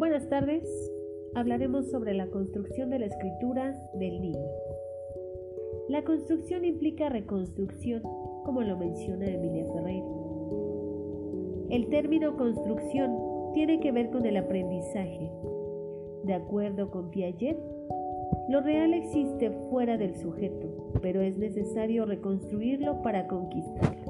Buenas tardes. Hablaremos sobre la construcción de la escritura del niño. La construcción implica reconstrucción, como lo menciona Emilia Ferreira. El término construcción tiene que ver con el aprendizaje. De acuerdo con Piaget, lo real existe fuera del sujeto, pero es necesario reconstruirlo para conquistarlo.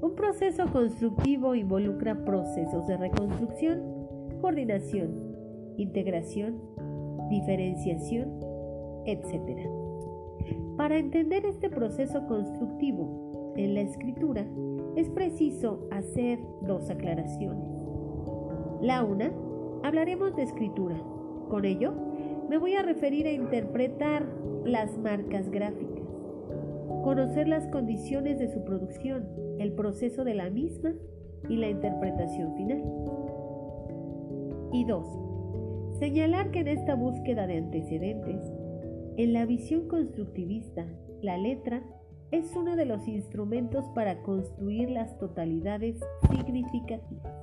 Un proceso constructivo involucra procesos de reconstrucción coordinación, integración, diferenciación, etc. Para entender este proceso constructivo en la escritura es preciso hacer dos aclaraciones. La una, hablaremos de escritura. Con ello, me voy a referir a interpretar las marcas gráficas, conocer las condiciones de su producción, el proceso de la misma y la interpretación final. Y dos, señalar que en esta búsqueda de antecedentes, en la visión constructivista, la letra es uno de los instrumentos para construir las totalidades significativas.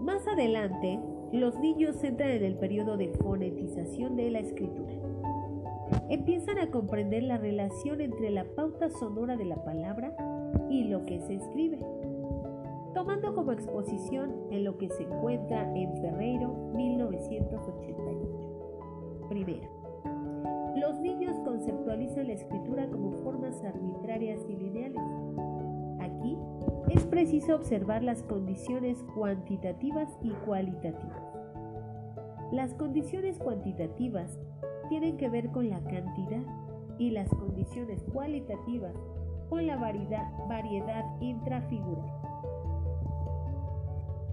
Más adelante, los niños entran en el periodo de fonetización de la escritura. Empiezan a comprender la relación entre la pauta sonora de la palabra y lo que se escribe tomando como exposición en lo que se encuentra en Ferreiro 1988. Primero, los niños conceptualizan la escritura como formas arbitrarias y lineales. Aquí es preciso observar las condiciones cuantitativas y cualitativas. Las condiciones cuantitativas tienen que ver con la cantidad y las condiciones cualitativas con la variedad, variedad intrafigural.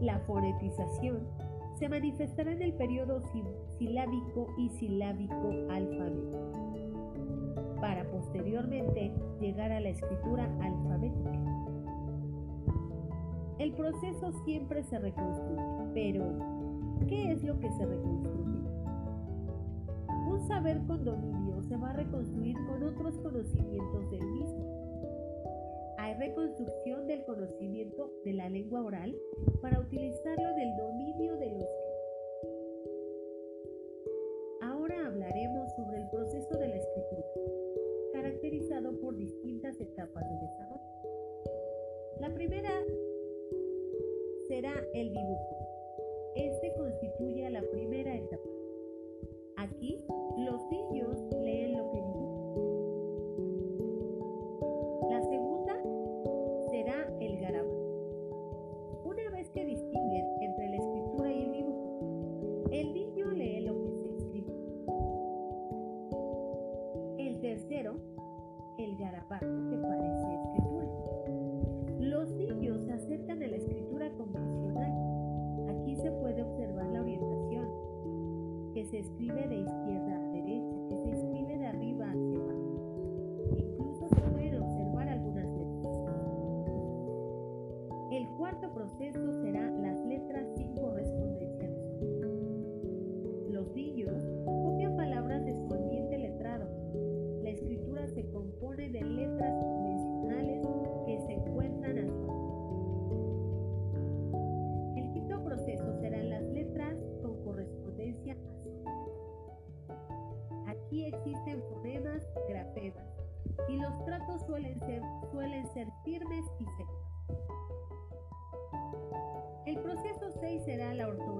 La fonetización se manifestará en el periodo silábico y silábico alfabético, para posteriormente llegar a la escritura alfabética. El proceso siempre se reconstruye, pero ¿qué es lo que se reconstruye? Un saber con dominio se va a reconstruir con otros conocimientos del mismo hay reconstrucción del conocimiento de la lengua oral para utilizarlo en el dominio de los Ahora hablaremos sobre el proceso de la escritura, caracterizado por distintas etapas de desarrollo. La primera será el dibujo. Este constituye la primera el garabato que parece escritura. Los niños se acercan a la escritura convencional. Aquí se puede observar la orientación, que se escribe de izquierda a derecha, que se escribe de arriba hacia abajo. Incluso se pueden observar algunas letras. El cuarto proceso será las letras suelen ser, suelen ser firmes y secos. El proceso 6 será la ortodoxia